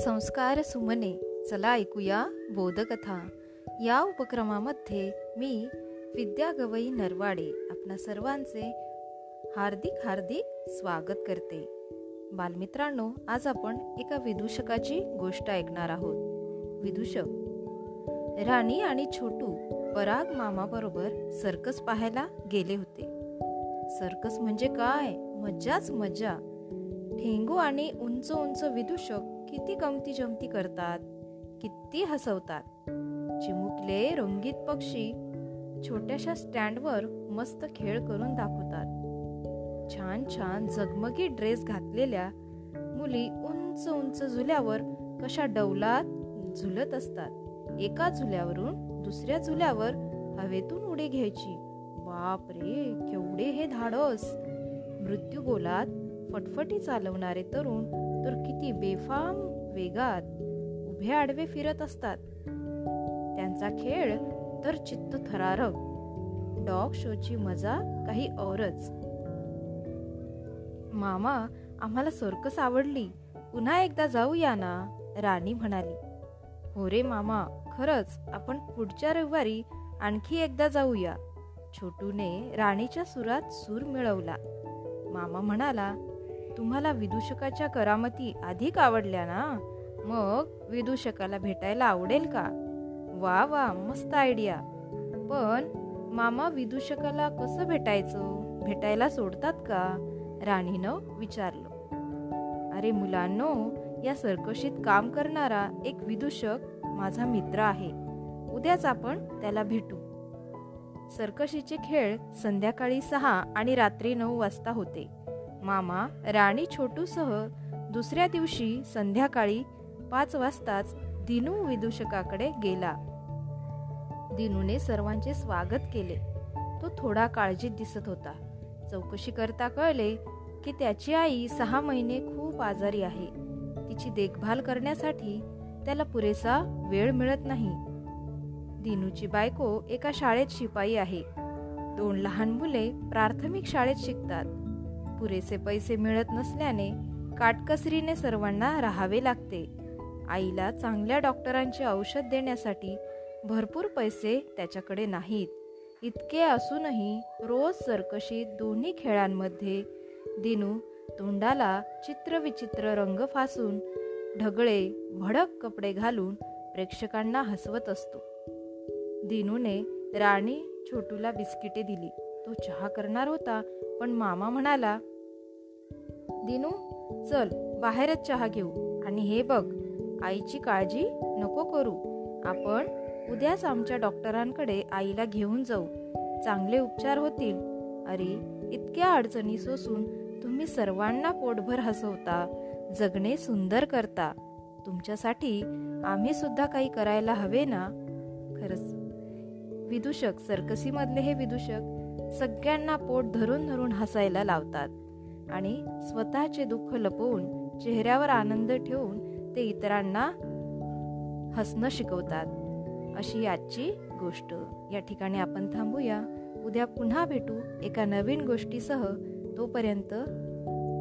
संस्कार सुमने चला ऐकूया बोधकथा. या उपक्रमामध्ये मी विद्या गवई नरवाडे आपणा सर्वांचे हार्दिक हार्दिक स्वागत करते. बालमित्रांनो आज आपण एका विदूषकाची गोष्ट ऐकणार आहोत. विदूषक राणी आणि छोटू पराग मामाबरोबर सर्कस पाहायला गेले होते. सर्कस म्हणजे काय? मज्जाच मज्जा. ठेंगू आणि उंच उंच विदूषक किती गमती जमती करतात किती हसवतात. चिमुकले रंगीत पक्षी छोट्याशा स्टँडवर मस्त खेळ करून दाखवतात. छान छान झगमगी ड्रेस घातलेल्या मुली उंच उंच झुल्यावर कशा डौलात झुलत असतात. एका झुल्यावरून दुसऱ्या झुल्यावर हवेतून उडी घ्यायची. बाप रे केवढे हे धाडस. मृत्यू गोलात फटफटी चालवणारे तरुण तर किती बेफाम वेगात उभे आडवे फिरत असतात. त्यांचा खेळ तर चित्त थरारक डॉग शोची मजा काही औरच. मामा आम्हाला सर्कस आवडली. पुन्हा एकदा जाऊया ना? राणी म्हणाली. हो रे मामा खरंच आपण पुढच्या रविवारी आणखी एकदा जाऊया. छोटूने राणीच्या सुरात सूर मिळवला. मामा म्हणाला तुम्हाला विदूषकाच्या करामती अधिक आवडल्या ना? मग विदूषकाला भेटायला आवडेल का? वा वा मस्त आयडिया पण मामा विदूषकाला कसं भेटायचं? भेटायला सोडतात का? राणीनं विचारलं. अरे मुलांनो या सर्कशीत काम करणारा एक विदूषक माझा मित्र आहे. उद्याच आपण त्याला भेटू. सर्कशीचे खेळ संध्याकाळी सहा आणि रात्री नऊ वाजता होते. मामा राणी छोटूसह दुसऱ्या दिवशी संध्याकाळी पाच वाजताच दिनू विदूषकाकडे गेला. दिनूने सर्वांचे स्वागत केले. तो थोडा काळजीत दिसत होता. चौकशी करता कळले की त्याची आई सहा महिने खूप आजारी आहे. तिची देखभाल करण्यासाठी त्याला पुरेसा वेळ मिळत नाही. दिनूची बायको एका शाळेत शिपाई आहे. दोन लहान मुले प्राथमिक शाळेत शिकतात. पुरेसे पैसे मिळत नसल्याने काटकसरीने सर्वांना राहावे लागते. आईला चांगल्या डॉक्टरांचे औषध देण्यासाठी भरपूर पैसे त्याच्याकडे नाहीत. इतके असूनही रोज सरकशी दोन्ही खेळांमध्ये दिनू तोंडाला चित्रविचित्र रंग फासून ढगळे भडक कपडे घालून प्रेक्षकांना हसवत असतो. दिनूने राणी छोटूला बिस्किटे दिली. तो चहा करणार होता पण मामा म्हणाला दिनू चल बाहेरच चहा घेऊ आणि हे बघ आईची काळजी नको करू. आपण उद्याच आमच्या डॉक्टरांकडे आईला घेऊन जाऊ. चांगले उपचार होतील. अरे इतक्या अडचणी सोसून तुम्ही सर्वांना पोटभर हसवता जगणे सुंदर करता. तुमच्यासाठी आम्ही सुद्धा काही करायला हवे ना? खरंच. विदूषक सर्कसीमधले हे विदूषक सगळ्यांना पोट धरून धरून हसायला लावतात आणि स्वतःचे दुःख लपवून चेहऱ्यावर आनंद ठेवून ते इतरांना हसणं शिकवतात. अशी आजची गोष्ट. या ठिकाणी आपण थांबूया. उद्या पुन्हा भेटू एका नवीन गोष्टीसह. तोपर्यंत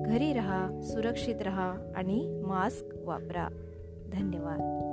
घरी रहा सुरक्षित रहा आणि मास्क वापरा. धन्यवाद.